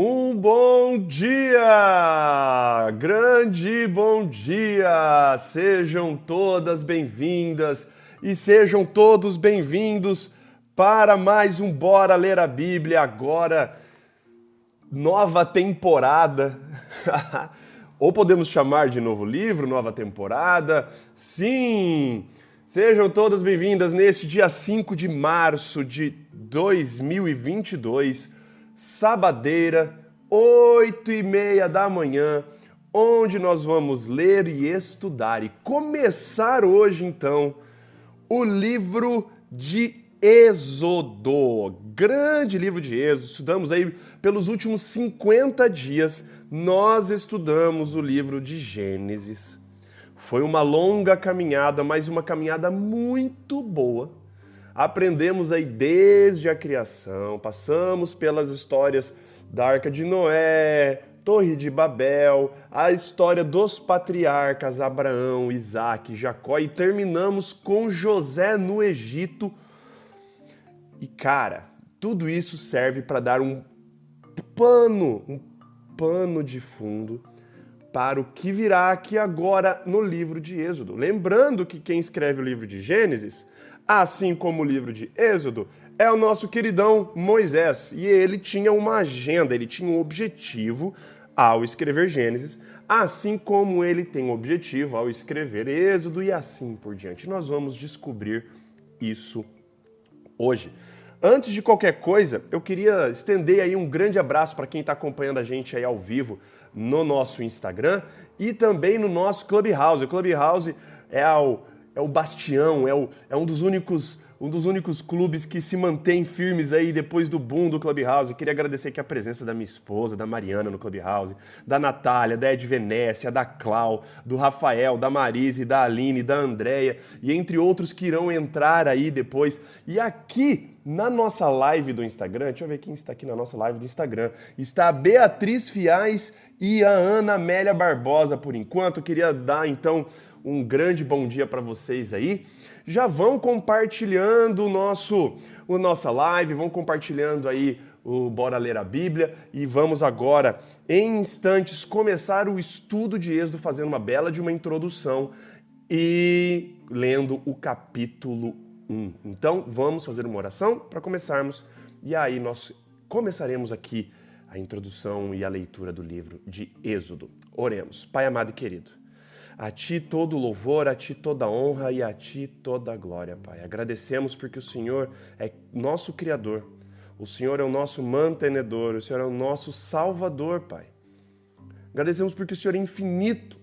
Um bom dia! Grande bom dia! Sejam todas bem-vindas e sejam todos bem-vindos para mais um Bora Ler a Bíblia agora, nova temporada. Ou podemos chamar de novo livro, nova temporada. Sim! Sejam todas bem-vindas neste dia 5 de março de 2022 sabadeira, oito e meia da manhã, onde nós vamos ler e estudar e começar hoje então o livro de Êxodo, grande livro de Êxodo. Estudamos aí pelos últimos 50 dias, nós estudamos o livro de Gênesis. Foi uma longa caminhada, mas uma caminhada muito boa aprendemos aí desde a criação, passamos pelas histórias da Arca de Noé, Torre de Babel, a história dos patriarcas Abraão, Isaac, Jacó e terminamos com José no Egito. E cara, tudo isso serve para dar um pano, um pano de fundo para o que virá aqui agora no livro de Êxodo. Lembrando que quem escreve o livro de Gênesis assim como o livro de Êxodo, é o nosso queridão Moisés. E ele tinha uma agenda, ele tinha um objetivo ao escrever Gênesis, assim como ele tem um objetivo ao escrever Êxodo e assim por diante. Nós vamos descobrir isso hoje. Antes de qualquer coisa, eu queria estender aí um grande abraço para quem está acompanhando a gente aí ao vivo no nosso Instagram e também no nosso Clubhouse. O Clubhouse é o é o bastião, é, o, é um dos únicos um dos únicos clubes que se mantém firmes aí depois do boom do Clubhouse. Eu queria agradecer aqui a presença da minha esposa, da Mariana no Clubhouse, da Natália, da Ed Venécia, da Clau, do Rafael, da Marise, da Aline, da Andréia e entre outros que irão entrar aí depois. E aqui na nossa live do Instagram, deixa eu ver quem está aqui na nossa live do Instagram, está a Beatriz Fiais e a Ana Amélia Barbosa por enquanto. Eu queria dar então um grande bom dia para vocês aí. Já vão compartilhando o nosso, o nossa live, vão compartilhando aí o Bora Ler a Bíblia e vamos agora, em instantes, começar o estudo de Êxodo, fazendo uma bela de uma introdução e lendo o capítulo 1. Então, vamos fazer uma oração para começarmos e aí nós começaremos aqui a introdução e a leitura do livro de Êxodo. Oremos. Pai amado e querido, a Ti todo louvor, a Ti toda honra e a Ti toda glória, Pai. Agradecemos porque o Senhor é nosso Criador, o Senhor é o nosso mantenedor, o Senhor é o nosso Salvador, Pai. Agradecemos porque o Senhor é infinito,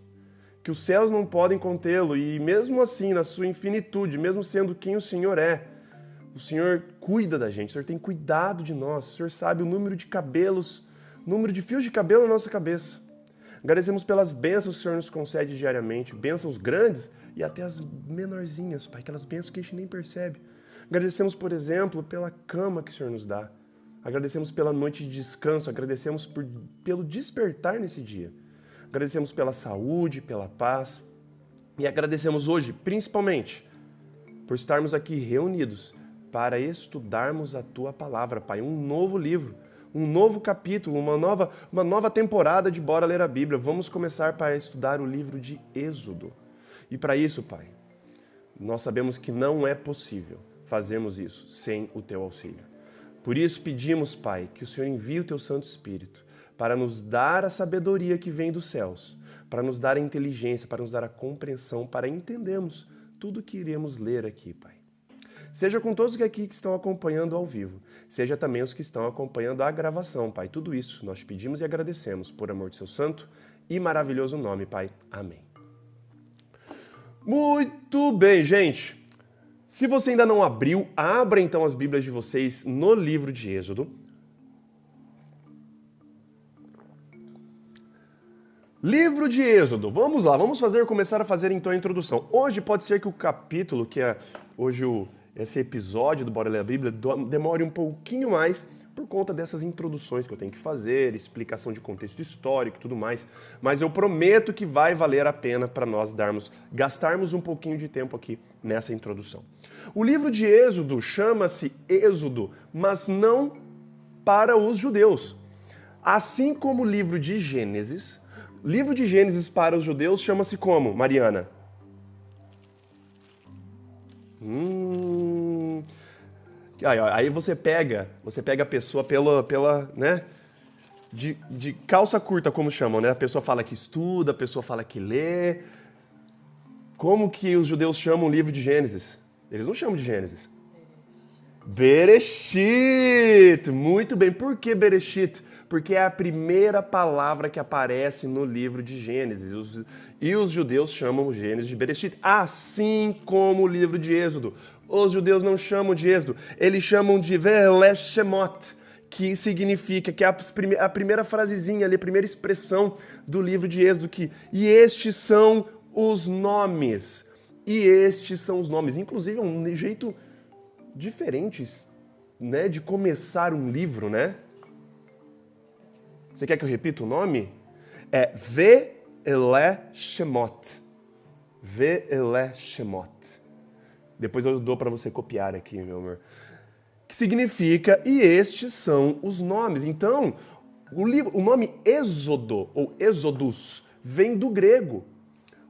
que os céus não podem contê-lo e mesmo assim, na sua infinitude, mesmo sendo quem o Senhor é, o Senhor cuida da gente, o Senhor tem cuidado de nós, o Senhor sabe o número de cabelos, número de fios de cabelo na nossa cabeça. Agradecemos pelas bênçãos que o Senhor nos concede diariamente, bênçãos grandes e até as menorzinhas, Pai, aquelas bênçãos que a gente nem percebe. Agradecemos, por exemplo, pela cama que o Senhor nos dá. Agradecemos pela noite de descanso, agradecemos por, pelo despertar nesse dia. Agradecemos pela saúde, pela paz. E agradecemos hoje, principalmente, por estarmos aqui reunidos para estudarmos a tua palavra, Pai, um novo livro um novo capítulo, uma nova, uma nova temporada de Bora Ler a Bíblia. Vamos começar para estudar o livro de Êxodo. E para isso, Pai, nós sabemos que não é possível fazermos isso sem o teu auxílio. Por isso pedimos, Pai, que o Senhor envie o teu Santo Espírito para nos dar a sabedoria que vem dos céus, para nos dar a inteligência, para nos dar a compreensão, para entendermos tudo que iremos ler aqui, Pai. Seja com todos aqui que estão acompanhando ao vivo, seja também os que estão acompanhando a gravação, Pai. Tudo isso nós pedimos e agradecemos por amor de seu santo e maravilhoso nome, Pai. Amém. Muito bem, gente. Se você ainda não abriu, abra então as Bíblias de vocês no livro de Êxodo. Livro de Êxodo. Vamos lá, vamos fazer começar a fazer então a introdução. Hoje pode ser que o capítulo que é hoje o esse episódio do Bora Ler a Bíblia demore um pouquinho mais por conta dessas introduções que eu tenho que fazer, explicação de contexto histórico e tudo mais. Mas eu prometo que vai valer a pena para nós darmos, gastarmos um pouquinho de tempo aqui nessa introdução. O livro de Êxodo chama-se Êxodo, mas não para os judeus. Assim como o livro de Gênesis, livro de Gênesis para os judeus chama-se como, Mariana? Hum. Aí, aí, você pega, você pega a pessoa pela, pela, né? De, de calça curta, como chamam, né? A pessoa fala que estuda, a pessoa fala que lê. Como que os judeus chamam o livro de Gênesis? Eles não chamam de Gênesis. Bereshit! Muito bem. Por que Bereshit? Porque é a primeira palavra que aparece no livro de Gênesis. E os, e os judeus chamam Gênesis de Bereshit, assim como o livro de Êxodo. Os judeus não chamam de Êxodo, eles chamam de Veleshemot, que significa, que é a, a primeira frasezinha ali, a primeira expressão do livro de Êxodo, que e estes são os nomes. E estes são os nomes. Inclusive, é um jeito diferente né, de começar um livro, né? Você quer que eu repita o nome? É Ve-ele Shemot. Ve-ele Shemot. Depois eu dou para você copiar aqui, meu amor. Que significa, e estes são os nomes. Então, o, livro, o nome Êxodo, ou Êxodus, vem do grego.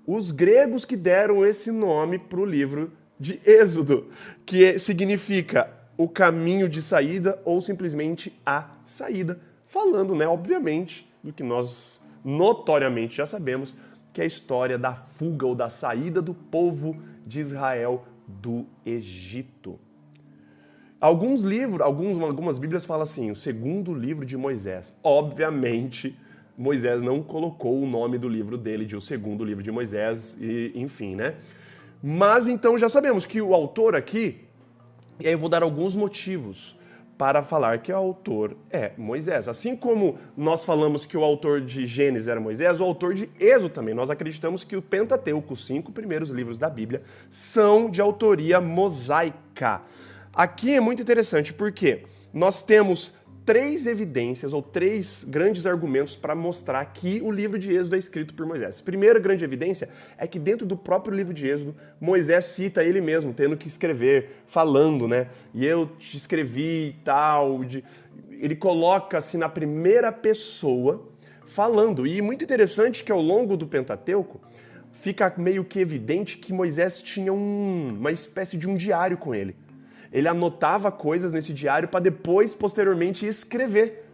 Os gregos que deram esse nome para o livro de Êxodo, que significa o caminho de saída ou simplesmente a saída falando, né, obviamente, do que nós notoriamente já sabemos, que é a história da fuga ou da saída do povo de Israel do Egito. Alguns livros, alguns, algumas Bíblias falam assim, o segundo livro de Moisés. Obviamente, Moisés não colocou o nome do livro dele de o segundo livro de Moisés, e, enfim, né? Mas então já sabemos que o autor aqui, e aí eu vou dar alguns motivos para falar que o autor é Moisés. Assim como nós falamos que o autor de Gênesis era Moisés, o autor de Êxodo também. Nós acreditamos que o Pentateuco, os cinco primeiros livros da Bíblia, são de autoria mosaica. Aqui é muito interessante porque nós temos três evidências ou três grandes argumentos para mostrar que o livro de Êxodo é escrito por Moisés. Primeira grande evidência é que dentro do próprio livro de Êxodo, Moisés cita ele mesmo, tendo que escrever, falando, né? E eu te escrevi e tal. De... Ele coloca-se na primeira pessoa falando. E muito interessante que ao longo do Pentateuco, fica meio que evidente que Moisés tinha um, uma espécie de um diário com ele ele anotava coisas nesse diário para depois, posteriormente, escrever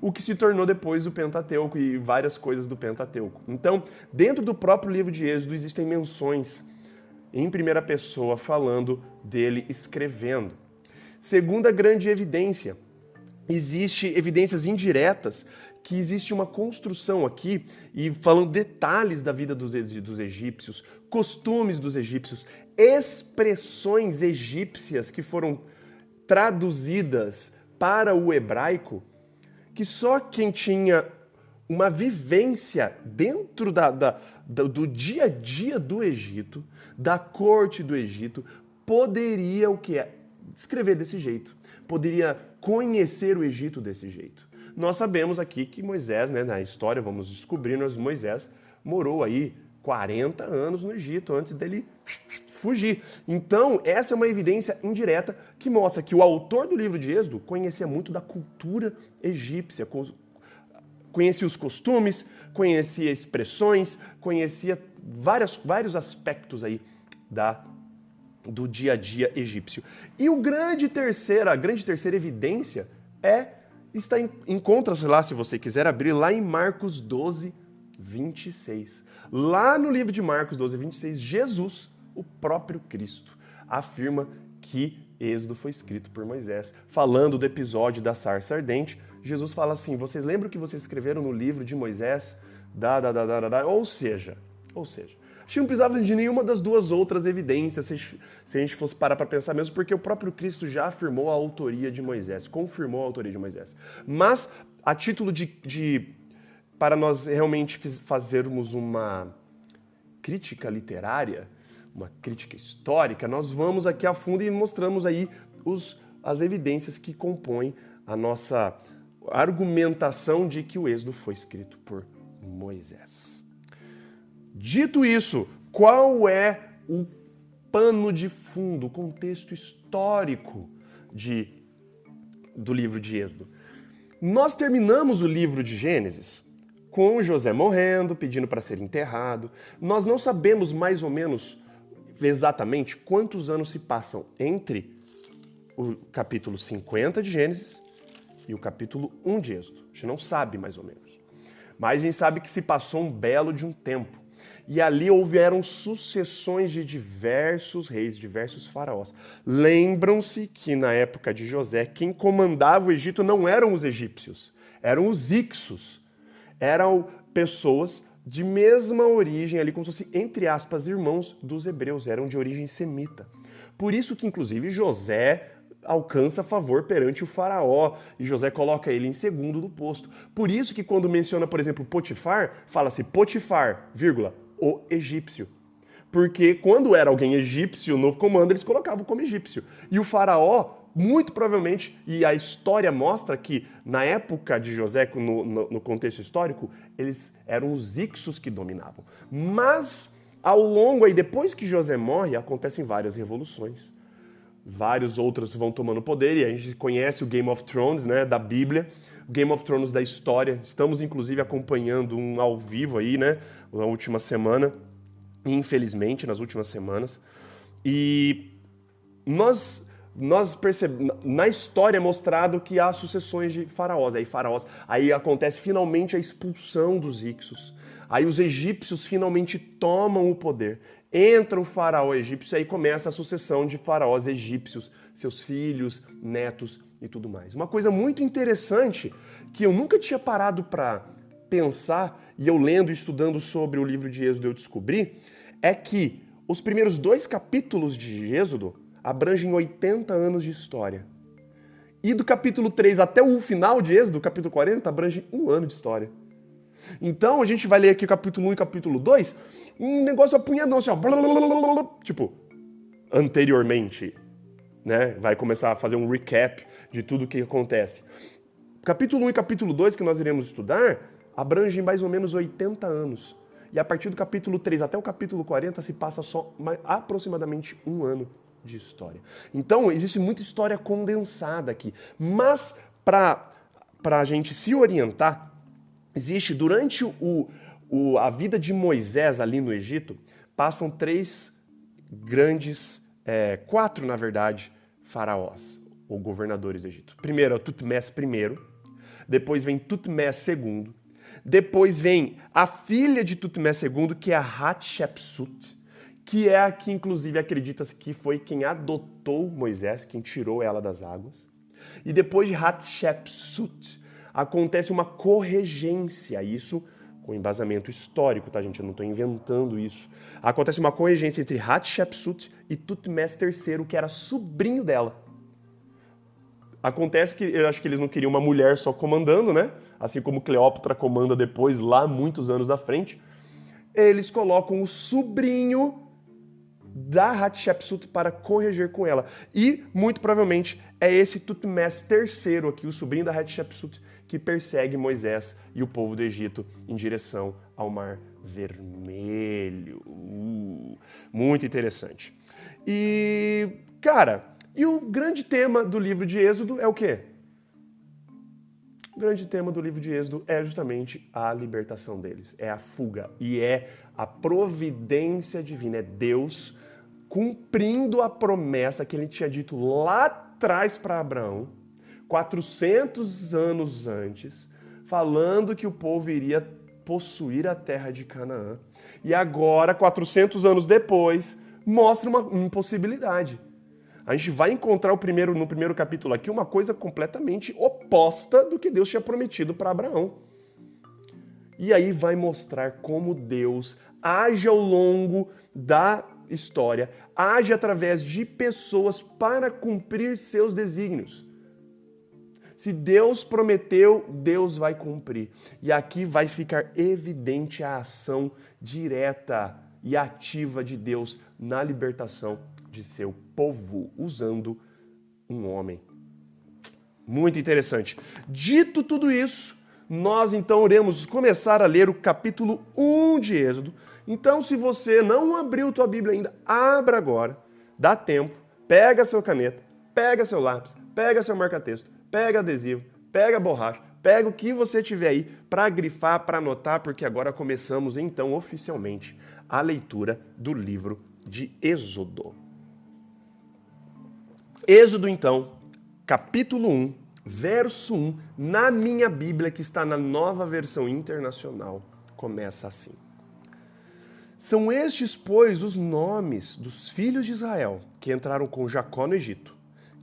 o que se tornou depois o Pentateuco e várias coisas do Pentateuco. Então, dentro do próprio livro de Êxodo existem menções em primeira pessoa falando dele escrevendo. Segunda grande evidência, existe evidências indiretas que existe uma construção aqui e falando detalhes da vida dos, dos egípcios, costumes dos egípcios, expressões egípcias que foram traduzidas para o hebraico, que só quem tinha uma vivência dentro da, da, do dia a dia do Egito, da corte do Egito, poderia o que é descrever desse jeito, poderia conhecer o Egito desse jeito. Nós sabemos aqui que Moisés, né, na história, vamos descobrir, nós Moisés morou aí 40 anos no Egito antes dele fugir. Então, essa é uma evidência indireta que mostra que o autor do livro de Êxodo conhecia muito da cultura egípcia, conhecia os costumes, conhecia expressões, conhecia várias, vários aspectos aí da do dia a dia egípcio. E o grande terceira, a grande terceira evidência é está encontra-se lá se você quiser abrir lá em Marcos 12, 26. Lá no livro de Marcos 12, 26, Jesus, o próprio Cristo, afirma que Êxodo foi escrito por Moisés. Falando do episódio da sarça ardente, Jesus fala assim: vocês lembram que vocês escreveram no livro de Moisés? Da, da, da, da, da, Ou seja, ou seja, acho que não precisava de nenhuma das duas outras evidências se, se a gente fosse parar para pensar mesmo, porque o próprio Cristo já afirmou a autoria de Moisés, confirmou a autoria de Moisés. Mas, a título de, de para nós realmente fazermos uma crítica literária, uma crítica histórica, nós vamos aqui a fundo e mostramos aí os, as evidências que compõem a nossa argumentação de que o Êxodo foi escrito por Moisés. Dito isso, qual é o pano de fundo, o contexto histórico de, do livro de Êxodo? Nós terminamos o livro de Gênesis com José morrendo, pedindo para ser enterrado. Nós não sabemos mais ou menos exatamente quantos anos se passam entre o capítulo 50 de Gênesis e o capítulo 1 de Êxodo. A gente não sabe mais ou menos. Mas a gente sabe que se passou um belo de um tempo. E ali houveram sucessões de diversos reis, diversos faraós. Lembram-se que na época de José, quem comandava o Egito não eram os egípcios, eram os Ixos. Eram pessoas de mesma origem, ali como se fosse, entre aspas, irmãos dos hebreus, eram de origem semita. Por isso que, inclusive, José alcança favor perante o faraó e José coloca ele em segundo do posto. Por isso que quando menciona, por exemplo, Potifar, fala-se Potifar, vírgula, o egípcio. Porque quando era alguém egípcio no comando, eles colocavam como egípcio. E o faraó, muito provavelmente, e a história mostra que na época de José, no, no, no contexto histórico, eles eram os ixos que dominavam. Mas ao longo aí, depois que José morre, acontecem várias revoluções vários outros vão tomando poder, e a gente conhece o Game of Thrones, né, da Bíblia, Game of Thrones da história. Estamos, inclusive, acompanhando um ao vivo aí, né, na última semana, infelizmente, nas últimas semanas. E nós nós percebemos, na história é mostrado que há sucessões de faraós, aí faraós, aí acontece finalmente a expulsão dos Ixos. Aí os egípcios finalmente tomam o poder entra o faraó egípcio e aí começa a sucessão de faraós egípcios, seus filhos, netos e tudo mais. Uma coisa muito interessante que eu nunca tinha parado para pensar e eu lendo e estudando sobre o livro de Êxodo eu descobri é que os primeiros dois capítulos de Êxodo abrangem 80 anos de história. E do capítulo 3 até o final de Êxodo, capítulo 40, abrange um ano de história. Então a gente vai ler aqui o capítulo 1 e capítulo 2 um negócio apunhadão, assim, ó. Tipo, anteriormente, né? Vai começar a fazer um recap de tudo o que acontece. Capítulo 1 e capítulo 2 que nós iremos estudar abrangem mais ou menos 80 anos. E a partir do capítulo 3 até o capítulo 40 se passa só aproximadamente um ano de história. Então, existe muita história condensada aqui. Mas, para a gente se orientar, existe durante o, o, a vida de Moisés ali no Egito, passam três grandes, é, quatro na verdade, faraós, ou governadores do Egito. Primeiro é Tutmés I, depois vem Tutmés II, depois vem a filha de Tutmés II, que é a Hatshepsut, que é a que inclusive acredita-se que foi quem adotou Moisés, quem tirou ela das águas. E depois de Hatshepsut, acontece uma corregência, isso com embasamento histórico, tá, gente? Eu não estou inventando isso. Acontece uma corregência entre Hatshepsut e Tutmés III, que era sobrinho dela. Acontece que eu acho que eles não queriam uma mulher só comandando, né? Assim como Cleópatra comanda depois, lá muitos anos da frente. Eles colocam o sobrinho da Hatshepsut para corrigir com ela. E, muito provavelmente, é esse Tutmés III aqui, o sobrinho da Hatshepsut, que persegue Moisés e o povo do Egito em direção ao Mar Vermelho. Uh, muito interessante. E, cara, e o grande tema do livro de Êxodo é o quê? O grande tema do livro de Êxodo é justamente a libertação deles, é a fuga e é a providência divina, é Deus cumprindo a promessa que ele tinha dito lá atrás para Abraão 400 anos antes, falando que o povo iria possuir a terra de Canaã. E agora, 400 anos depois, mostra uma impossibilidade. A gente vai encontrar o primeiro, no primeiro capítulo aqui uma coisa completamente oposta do que Deus tinha prometido para Abraão. E aí vai mostrar como Deus age ao longo da história, age através de pessoas para cumprir seus desígnios. Se Deus prometeu, Deus vai cumprir. E aqui vai ficar evidente a ação direta e ativa de Deus na libertação de seu povo, usando um homem. Muito interessante. Dito tudo isso, nós então iremos começar a ler o capítulo 1 de Êxodo. Então, se você não abriu tua Bíblia ainda, abra agora, dá tempo, pega sua caneta, pega seu lápis, pega seu marca-texto, pega adesivo, pega borracha, pega o que você tiver aí para grifar, para anotar, porque agora começamos então oficialmente a leitura do livro de Êxodo. Êxodo então, capítulo 1, verso 1, na minha Bíblia que está na nova versão internacional, começa assim: São estes, pois, os nomes dos filhos de Israel que entraram com Jacó no Egito,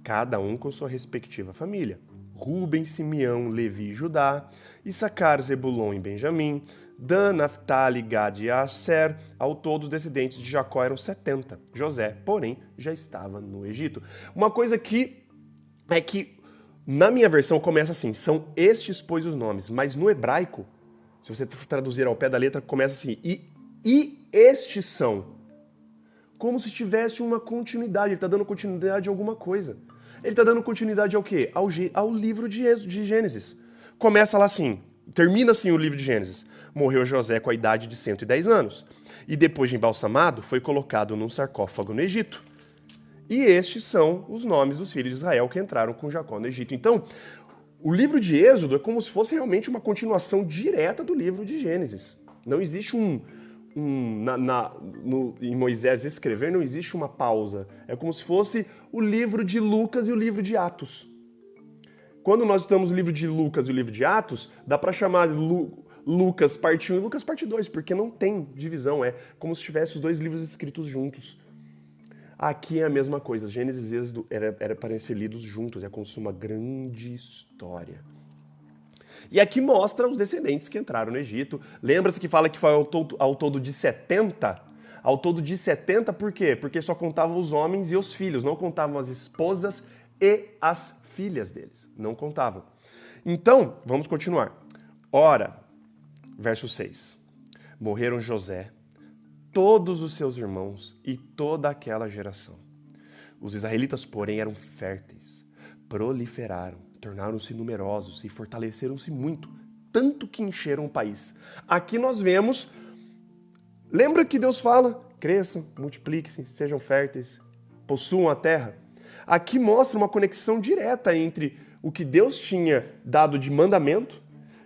cada um com sua respectiva família Ruben, Simeão, Levi e Judá, Issacar, Zebulon e Benjamim, Dan, Naphtali, Gad e Aser, ao todo os descendentes de Jacó eram 70. José, porém, já estava no Egito. Uma coisa que é que na minha versão começa assim, são estes pois os nomes, mas no hebraico, se você traduzir ao pé da letra, começa assim, e, e estes são. Como se tivesse uma continuidade, ele está dando continuidade a alguma coisa. Ele está dando continuidade ao quê? Ao, ao livro de, de Gênesis. Começa lá assim, termina assim o livro de Gênesis. Morreu José com a idade de 110 anos. E depois de embalsamado, foi colocado num sarcófago no Egito. E estes são os nomes dos filhos de Israel que entraram com Jacó no Egito. Então, o livro de Êxodo é como se fosse realmente uma continuação direta do livro de Gênesis. Não existe um, um, na, na, no, em Moisés escrever, não existe uma pausa. É como se fosse o livro de Lucas e o livro de Atos. Quando nós estamos o livro de Lucas e o livro de Atos, dá para chamar Lu, Lucas parte 1 e Lucas parte 2, porque não tem divisão, é como se tivesse os dois livros escritos juntos. Aqui é a mesma coisa, Gênesis e Êxodo era, era para ser lidos juntos, é como se uma grande história. E aqui mostra os descendentes que entraram no Egito. Lembra-se que fala que foi ao todo, ao todo de 70? Ao todo de 70 por quê? Porque só contavam os homens e os filhos, não contavam as esposas e as filhas deles. Não contavam. Então, vamos continuar. Ora, verso 6. Morreram José, todos os seus irmãos e toda aquela geração. Os israelitas, porém, eram férteis, proliferaram tornaram-se numerosos e fortaleceram-se muito, tanto que encheram o país. Aqui nós vemos, lembra que Deus fala: cresçam, multipliquem-se, sejam férteis, possuam a terra. Aqui mostra uma conexão direta entre o que Deus tinha dado de mandamento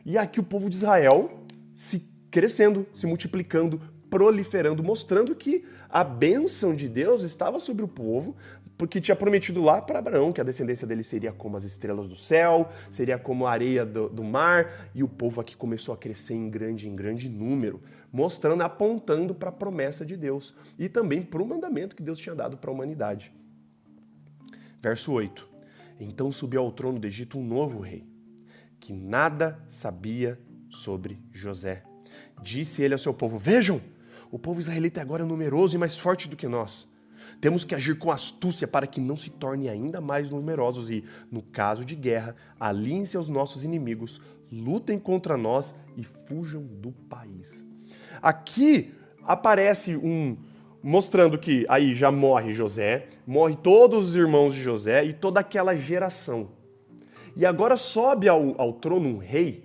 e aqui o povo de Israel se crescendo, se multiplicando, proliferando, mostrando que a bênção de Deus estava sobre o povo, porque tinha prometido lá para Abraão que a descendência dele seria como as estrelas do céu, seria como a areia do, do, mar, e o povo aqui começou a crescer em grande, em grande número, mostrando, apontando para a promessa de Deus e também para o mandamento que Deus tinha dado para a humanidade. Verso 8: Então subiu ao trono do Egito um novo rei, que nada sabia sobre José. Disse ele ao seu povo: Vejam, o povo israelita é agora numeroso e mais forte do que nós. Temos que agir com astúcia para que não se tornem ainda mais numerosos e, no caso de guerra, aliem-se aos nossos inimigos, lutem contra nós e fujam do país. Aqui aparece um mostrando que aí já morre José, morre todos os irmãos de José e toda aquela geração. E agora sobe ao, ao trono um rei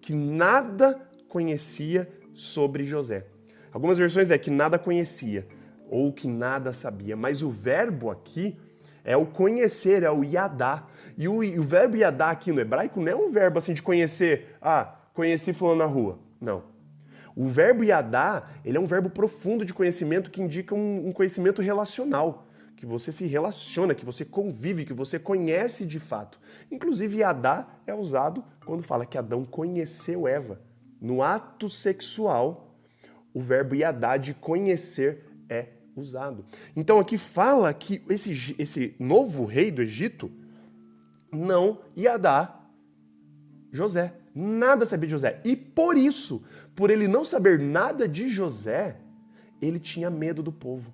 que nada conhecia sobre José. Algumas versões é que nada conhecia ou que nada sabia, mas o verbo aqui é o conhecer, é o yadá. E o, o verbo yadá aqui no hebraico não é um verbo assim de conhecer, ah, conheci fulano na rua. Não. O verbo yadá, ele é um verbo profundo de conhecimento que indica um, um conhecimento relacional, que você se relaciona, que você convive, que você conhece de fato. Inclusive, yadá é usado quando fala que Adão conheceu Eva. No ato sexual, o verbo yadá de conhecer é usado. Então aqui fala que esse, esse novo rei do Egito não ia dar José. Nada sabia de José. E por isso, por ele não saber nada de José, ele tinha medo do povo.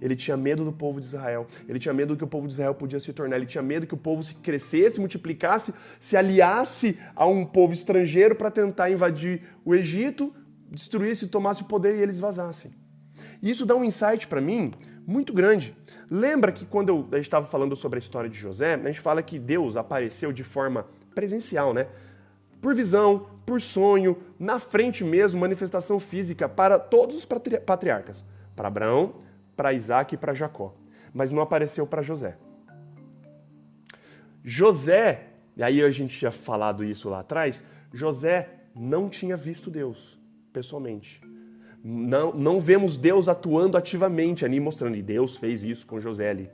Ele tinha medo do povo de Israel. Ele tinha medo do que o povo de Israel podia se tornar. Ele tinha medo que o povo se crescesse, multiplicasse, se aliasse a um povo estrangeiro para tentar invadir o Egito, destruísse, tomasse o poder e eles vazassem. E isso dá um insight para mim muito grande. Lembra que quando eu, a gente estava falando sobre a história de José, a gente fala que Deus apareceu de forma presencial, né? Por visão, por sonho, na frente mesmo, manifestação física para todos os patriarcas, para Abraão, para Isaac e para Jacó, mas não apareceu para José. José e aí a gente tinha falado isso lá atrás, José não tinha visto Deus pessoalmente. Não, não vemos Deus atuando ativamente ali, mostrando, e Deus fez isso com José ali.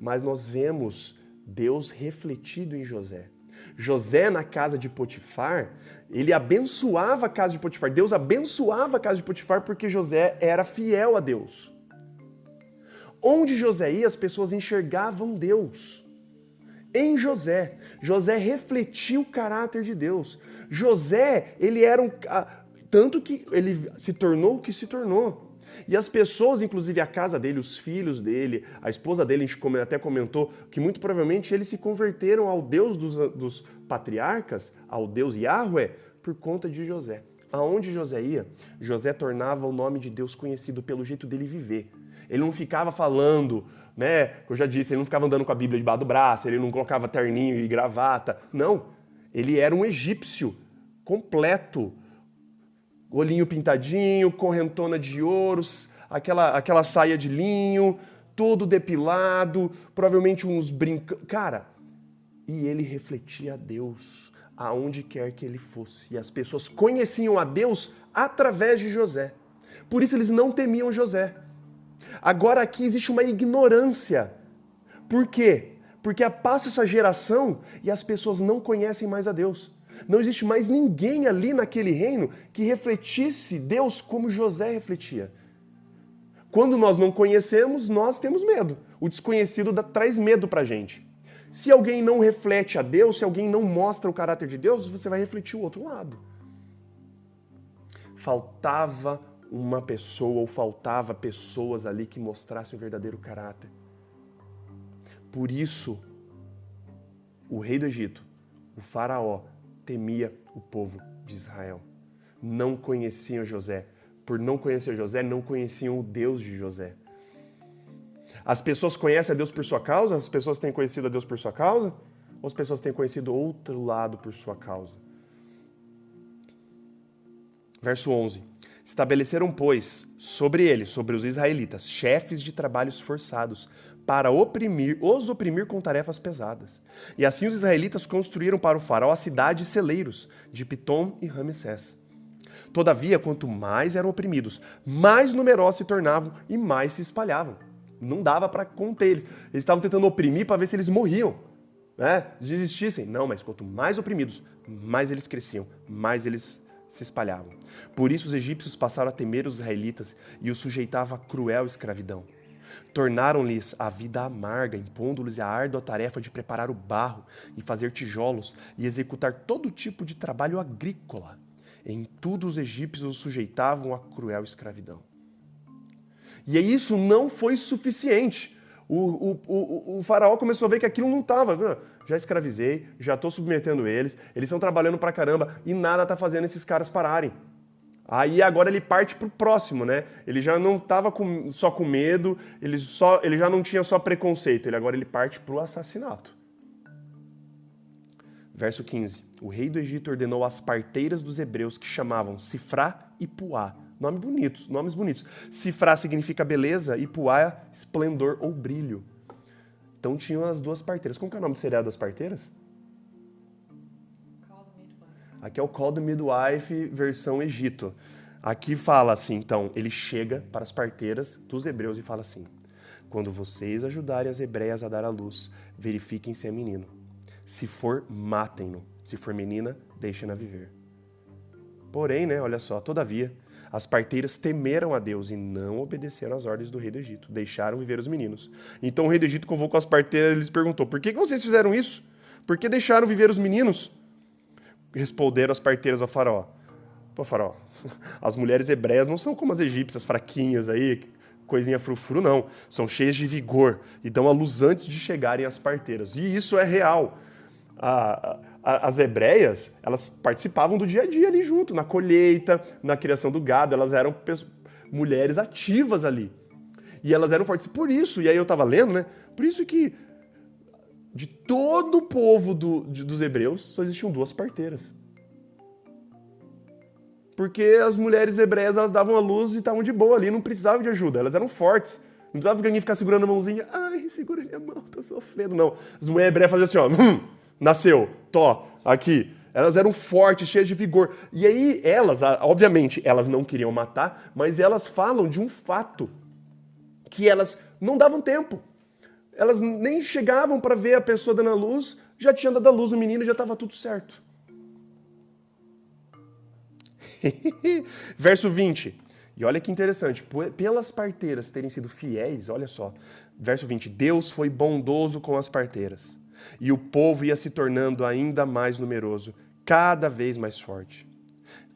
Mas nós vemos Deus refletido em José. José na casa de Potifar, ele abençoava a casa de Potifar. Deus abençoava a casa de Potifar porque José era fiel a Deus. Onde José ia, as pessoas enxergavam Deus. Em José, José refletiu o caráter de Deus. José, ele era um tanto que ele se tornou o que se tornou. E as pessoas, inclusive a casa dele, os filhos dele, a esposa dele, a gente até comentou que muito provavelmente eles se converteram ao Deus dos, dos patriarcas, ao Deus Yahweh, por conta de José. Aonde José ia, José tornava o nome de Deus conhecido pelo jeito dele viver. Ele não ficava falando, né? Eu já disse, ele não ficava andando com a Bíblia debaixo do braço, ele não colocava terninho e gravata. Não. Ele era um egípcio completo olhinho pintadinho, correntona de ouros, aquela, aquela saia de linho, todo depilado, provavelmente uns brincos. Cara, e ele refletia a Deus aonde quer que ele fosse. E as pessoas conheciam a Deus através de José. Por isso eles não temiam José. Agora aqui existe uma ignorância. Por quê? Porque passa essa geração e as pessoas não conhecem mais a Deus. Não existe mais ninguém ali naquele reino que refletisse Deus como José refletia. Quando nós não conhecemos, nós temos medo. O desconhecido dá, traz medo pra gente. Se alguém não reflete a Deus, se alguém não mostra o caráter de Deus, você vai refletir o outro lado. Faltava uma pessoa ou faltava pessoas ali que mostrassem o verdadeiro caráter. Por isso, o rei do Egito, o faraó, temia o povo de Israel. Não conheciam José. Por não conhecer José, não conheciam o Deus de José. As pessoas conhecem a Deus por sua causa? As pessoas têm conhecido a Deus por sua causa? Ou as pessoas têm conhecido outro lado por sua causa? Verso 11. Estabeleceram, pois, sobre ele, sobre os israelitas, chefes de trabalhos forçados, para oprimir, os oprimir com tarefas pesadas. E assim os israelitas construíram para o faraó a cidade e celeiros de Pitom e Ramsés. Todavia, quanto mais eram oprimidos, mais numerosos se tornavam e mais se espalhavam. Não dava para conter eles. Eles estavam tentando oprimir para ver se eles morriam, né? desistissem. Não, mas quanto mais oprimidos, mais eles cresciam, mais eles se espalhavam. Por isso os egípcios passaram a temer os israelitas e os sujeitavam a cruel escravidão. Tornaram-lhes a vida amarga, impondo-lhes a árdua tarefa de preparar o barro e fazer tijolos e executar todo tipo de trabalho agrícola. Em tudo os egípcios os sujeitavam à cruel escravidão. E isso não foi suficiente. O, o, o, o, faraó começou a ver que aquilo não estava. Já escravizei, já estou submetendo eles, eles estão trabalhando pra caramba e nada está fazendo esses caras pararem. Aí agora ele parte para o próximo, né? Ele já não estava só com medo, ele, só, ele já não tinha só preconceito, ele agora ele parte para o assassinato. Verso 15. O rei do Egito ordenou as parteiras dos hebreus que chamavam Sifrá e Puá. Nome bonitos, nomes bonitos. Sifrá significa beleza e Puá esplendor ou brilho. Então tinham as duas parteiras. Como que é o nome seriado das parteiras? Aqui é o Call the Midwife versão Egito. Aqui fala assim, então, ele chega para as parteiras dos hebreus e fala assim: Quando vocês ajudarem as hebreias a dar à luz, verifiquem se é menino. Se for, matem-no. Se for menina, deixem-na viver. Porém, né, olha só, todavia, as parteiras temeram a Deus e não obedeceram às ordens do rei do Egito, deixaram viver os meninos. Então o rei do Egito convocou as parteiras e lhes perguntou: Por que vocês fizeram isso? Por que deixaram viver os meninos? Responderam as parteiras ao faraó. Pô, faraó, as mulheres hebreias não são como as egípcias, fraquinhas aí, coisinha frufru, não. São cheias de vigor e dão a luz antes de chegarem as parteiras. E isso é real. A, a, as hebreias, elas participavam do dia a dia ali junto, na colheita, na criação do gado, elas eram mulheres ativas ali. E elas eram fortes. Por isso, e aí eu estava lendo, né? Por isso que de todo o povo do, de, dos hebreus, só existiam duas parteiras. Porque as mulheres hebreias elas davam a luz e estavam de boa ali, não precisavam de ajuda, elas eram fortes. Não precisava alguém ficar segurando a mãozinha, ai, segura minha mão, tô sofrendo. Não. As mulheres hebreias faziam assim, ó, hum, nasceu, Tó, aqui. Elas eram fortes, cheias de vigor. E aí elas, obviamente, elas não queriam matar, mas elas falam de um fato que elas não davam tempo. Elas nem chegavam para ver a pessoa dando a luz, já tinha dado a luz no menino já estava tudo certo. Verso 20. E olha que interessante, pelas parteiras terem sido fiéis, olha só, verso 20: Deus foi bondoso com as parteiras, e o povo ia se tornando ainda mais numeroso, cada vez mais forte.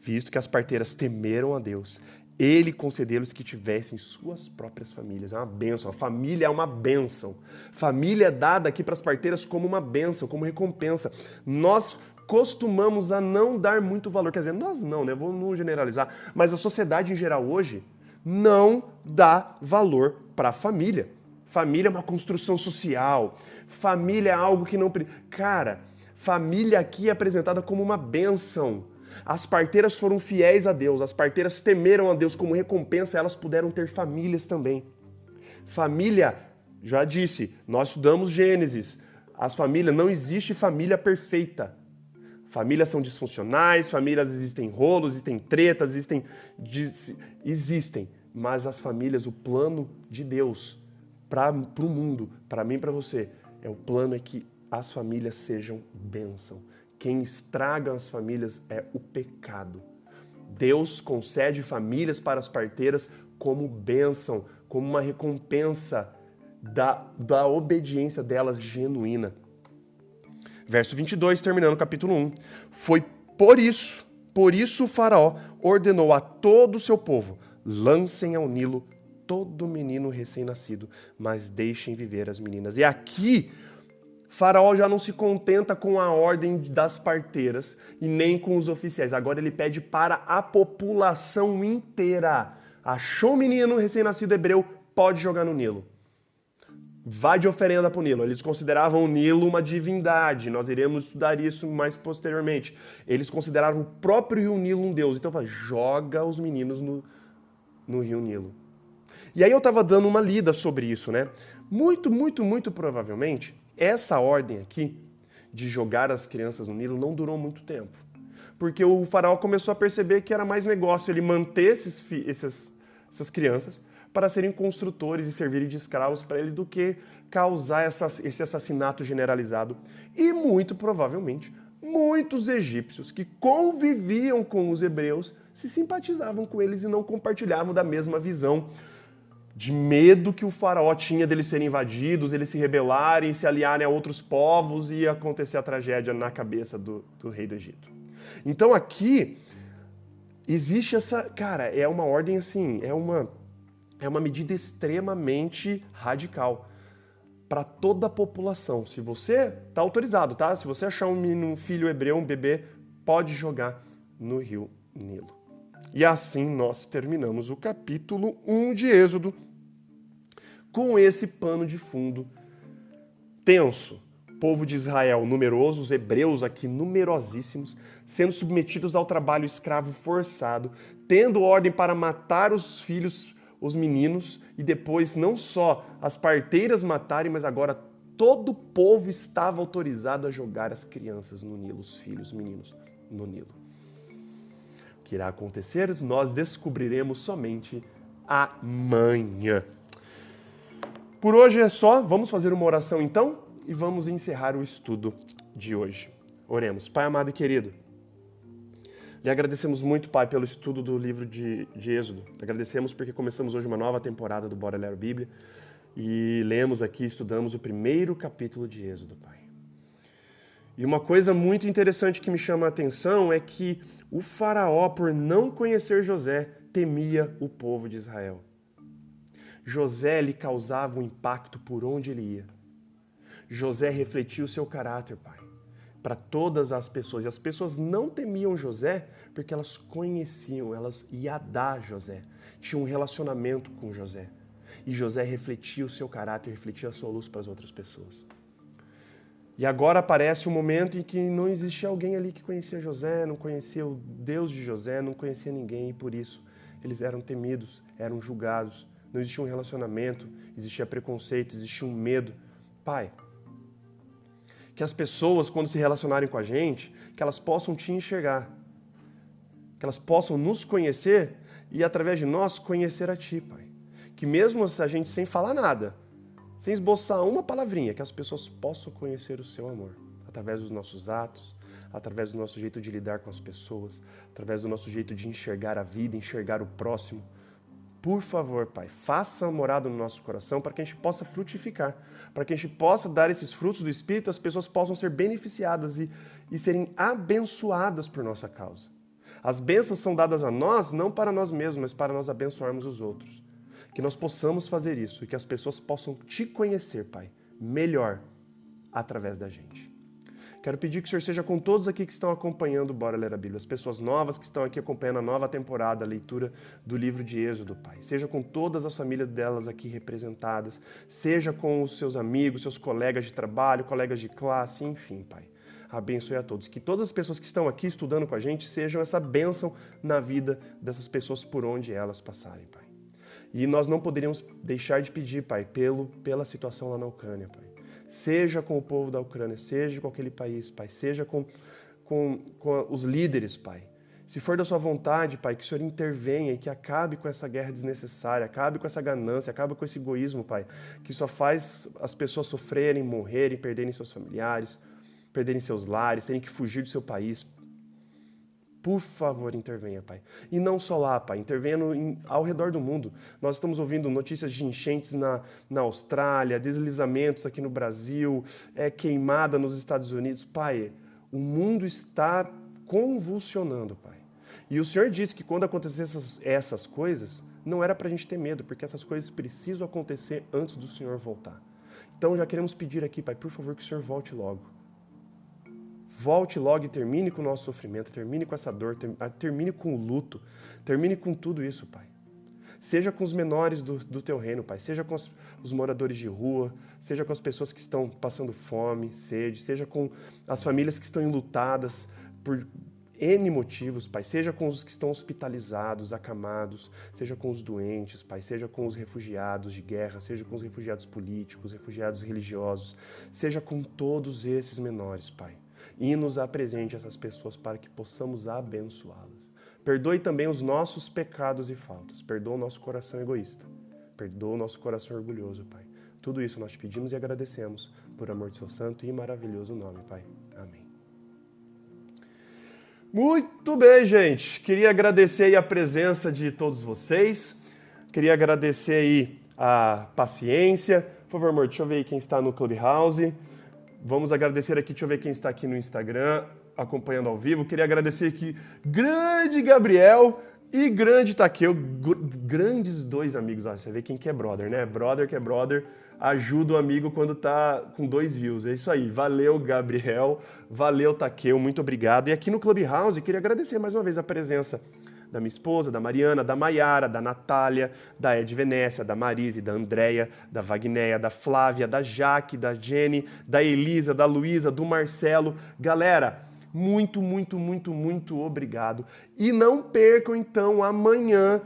Visto que as parteiras temeram a Deus, ele concedeu-lhes que tivessem suas próprias famílias. É uma benção. A família é uma benção. Família é dada aqui para as parteiras como uma benção, como recompensa. Nós costumamos a não dar muito valor. Quer dizer, nós não, né? Vou não generalizar. Mas a sociedade em geral hoje não dá valor para a família. Família é uma construção social. Família é algo que não. Cara, família aqui é apresentada como uma benção. As parteiras foram fiéis a Deus, as parteiras temeram a Deus como recompensa, elas puderam ter famílias também. Família, já disse, nós estudamos Gênesis. As famílias, não existe família perfeita. Famílias são disfuncionais, famílias existem rolos, existem tretas, existem. Existem. Mas as famílias, o plano de Deus para o mundo, para mim e para você, é o plano é que as famílias sejam bênção. Quem estraga as famílias é o pecado. Deus concede famílias para as parteiras como bênção, como uma recompensa da, da obediência delas genuína. Verso 22, terminando o capítulo 1. Foi por isso, por isso o faraó ordenou a todo o seu povo, lancem ao Nilo todo menino recém-nascido, mas deixem viver as meninas. E aqui, Faraó já não se contenta com a ordem das parteiras e nem com os oficiais. Agora ele pede para a população inteira. Achou um menino recém-nascido hebreu, pode jogar no Nilo vai de oferenda para o Nilo. Eles consideravam o Nilo uma divindade. Nós iremos estudar isso mais posteriormente. Eles consideravam o próprio rio Nilo um deus. Então, fala, joga os meninos no, no rio Nilo. E aí eu estava dando uma lida sobre isso, né? Muito, muito, muito provavelmente, essa ordem aqui de jogar as crianças no Nilo não durou muito tempo. Porque o faraó começou a perceber que era mais negócio ele manter esses, esses, essas crianças para serem construtores e servirem de escravos para ele do que causar essa, esse assassinato generalizado. E muito provavelmente, muitos egípcios que conviviam com os hebreus se simpatizavam com eles e não compartilhavam da mesma visão de medo que o faraó tinha deles serem invadidos, eles se rebelarem, se aliarem a outros povos e acontecer a tragédia na cabeça do, do rei do Egito. Então aqui existe essa, cara, é uma ordem assim, é uma é uma medida extremamente radical para toda a população. Se você está autorizado, tá? Se você achar um, um filho hebreu, um bebê, pode jogar no rio Nilo. E assim nós terminamos o capítulo 1 de Êxodo com esse pano de fundo tenso. povo de Israel numeroso, os hebreus aqui numerosíssimos, sendo submetidos ao trabalho escravo forçado, tendo ordem para matar os filhos os meninos e depois não só as parteiras matarem, mas agora todo o povo estava autorizado a jogar as crianças no Nilo, os filhos, os meninos, no Nilo. Que irá acontecer, nós descobriremos somente amanhã. Por hoje é só, vamos fazer uma oração então e vamos encerrar o estudo de hoje. Oremos. Pai amado e querido, lhe agradecemos muito, Pai, pelo estudo do livro de, de Êxodo. Agradecemos porque começamos hoje uma nova temporada do Bora Ler a Bíblia e lemos aqui, estudamos o primeiro capítulo de Êxodo, Pai. E uma coisa muito interessante que me chama a atenção é que o faraó, por não conhecer José, temia o povo de Israel. José lhe causava um impacto por onde ele ia. José refletia o seu caráter, Pai para todas as pessoas. E as pessoas não temiam José porque elas conheciam, elas iam dar José, tinham um relacionamento com José. E José refletia o seu caráter, refletia a sua luz para as outras pessoas. E agora aparece um momento em que não existia alguém ali que conhecia José, não conhecia o Deus de José, não conhecia ninguém, e por isso eles eram temidos, eram julgados. Não existia um relacionamento, existia preconceito, existia um medo. Pai, Que as pessoas, quando se relacionarem com a gente, que elas possam te enxergar. Que elas possam nos conhecer e, através de nós, conhecer a Ti, Pai. Que mesmo a gente sem falar nada, sem esboçar uma palavrinha, que as pessoas possam conhecer o Seu amor. Através dos nossos atos, através do nosso jeito de lidar com as pessoas, através do nosso jeito de enxergar a vida, enxergar o próximo. Por favor, Pai, faça morada no nosso coração para que a gente possa frutificar, para que a gente possa dar esses frutos do Espírito, as pessoas possam ser beneficiadas e, e serem abençoadas por nossa causa. As bênçãos são dadas a nós não para nós mesmos, mas para nós abençoarmos os outros. Que nós possamos fazer isso e que as pessoas possam te conhecer, Pai, melhor através da gente. Quero pedir que o Senhor seja com todos aqui que estão acompanhando Bora Ler a Bíblia, as pessoas novas que estão aqui acompanhando a nova temporada, a leitura do livro de Êxodo, Pai. Seja com todas as famílias delas aqui representadas, seja com os seus amigos, seus colegas de trabalho, colegas de classe, enfim, Pai. Abençoe a todos. Que todas as pessoas que estão aqui estudando com a gente sejam essa bênção na vida dessas pessoas por onde elas passarem, Pai. E nós não poderíamos deixar de pedir, Pai, pelo, pela situação lá na Ucrânia, Pai seja com o povo da Ucrânia, seja com aquele país, Pai, seja com, com, com os líderes, Pai. Se for da sua vontade, Pai, que o Senhor intervenha e que acabe com essa guerra desnecessária, acabe com essa ganância, acabe com esse egoísmo, Pai, que só faz as pessoas sofrerem, morrerem, perderem seus familiares, perderem seus lares, terem que fugir do seu país. Por favor, intervenha, Pai. E não só lá, Pai, intervenha em, ao redor do mundo. Nós estamos ouvindo notícias de enchentes na, na Austrália, deslizamentos aqui no Brasil, é, queimada nos Estados Unidos. Pai, o mundo está convulsionando, Pai. E o Senhor disse que quando acontecer essas, essas coisas, não era para a gente ter medo, porque essas coisas precisam acontecer antes do Senhor voltar. Então já queremos pedir aqui, Pai, por favor, que o Senhor volte logo Volte logo e termine com o nosso sofrimento, termine com essa dor, ah, termine com o luto, termine com tudo isso, Pai. Seja com os menores do, do teu reino, Pai. Seja com os, os, moradores de rua, seja com as pessoas que estão passando fome, sede, seja com as famílias que estão enlutadas por N motivos, Pai. Seja com os que estão hospitalizados, acamados, seja com os doentes, Pai. Seja com os refugiados de guerra, seja com os refugiados políticos, refugiados religiosos, seja com todos esses menores, Pai e nos apresente essas pessoas para que possamos abençoá-las. Perdoe também os nossos pecados e faltas. Perdoa o nosso coração egoísta. Perdoa o nosso coração orgulhoso, Pai. Tudo isso nós te pedimos e agradecemos por amor de seu santo e maravilhoso nome, Pai. Amém. Muito bem, gente. Queria agradecer aí a presença de todos vocês. Queria agradecer aí a paciência. Por favor, amor, deixa eu ver quem está no Clubhouse. Vamos agradecer aqui, deixa eu ver quem está aqui no Instagram acompanhando ao vivo. Queria agradecer aqui grande Gabriel e grande Taqueu, grandes dois amigos. Ah, você vê quem que é brother, né? Brother que é brother, ajuda o amigo quando tá com dois views. É isso aí. Valeu, Gabriel. Valeu, Taqueu. Muito obrigado. E aqui no Clubhouse, queria agradecer mais uma vez a presença da minha esposa, da Mariana, da Maiara, da Natália, da Ed Venécia, da Marise, da Andréia, da Vagnéia, da Flávia, da Jaque, da Jenny, da Elisa, da Luísa, do Marcelo. Galera, muito, muito, muito, muito obrigado. E não percam então amanhã,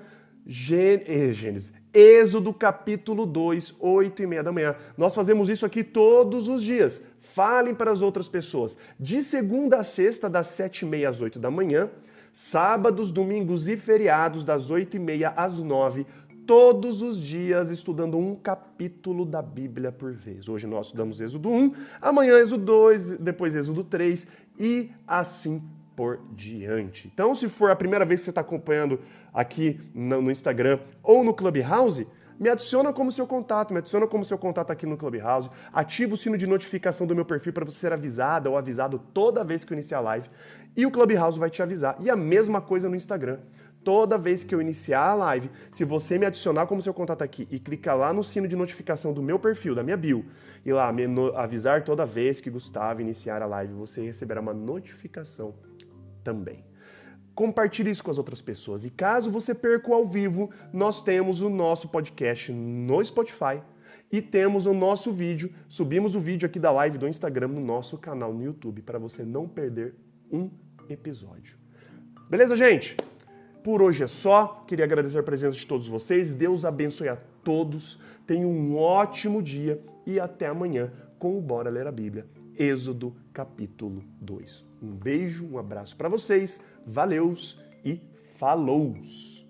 eh, Gênesis, Êxodo capítulo 2, 8 e meia da manhã. Nós fazemos isso aqui todos os dias. Falem para as outras pessoas. De segunda a sexta, das sete e meia às oito da manhã sábados, domingos e feriados, das 8h30 às 9 todos os dias estudando um capítulo da Bíblia por vez. Hoje nós estudamos Êxodo 1, amanhã Êxodo 2, depois Êxodo 3 e assim por diante. Então, se for a primeira vez que você está acompanhando aqui no Instagram ou no Clubhouse, me adiciona como seu contato, me adiciona como seu contato aqui no Clubhouse, ativa o sino de notificação do meu perfil para você ser avisada ou avisado toda vez que eu iniciar a live e o Clubhouse vai te avisar. E a mesma coisa no Instagram. Toda vez que eu iniciar a live, se você me adicionar como seu contato aqui e clicar lá no sino de notificação do meu perfil, da minha bio, e lá me avisar toda vez que Gustavo iniciar a live, você receberá uma notificação também compartilhe isso com as outras pessoas. E caso você perca o ao vivo, nós temos o nosso podcast no Spotify e temos o nosso vídeo. Subimos o vídeo aqui da live do Instagram no nosso canal no YouTube para você não perder um episódio. Beleza, gente? Por hoje é só. Queria agradecer a presença de todos vocês. Deus abençoe a todos. Tenha um ótimo dia e até amanhã com o Bora Ler a Bíblia Êxodo capítulo 2. Um beijo, um abraço para vocês, valeus e falous!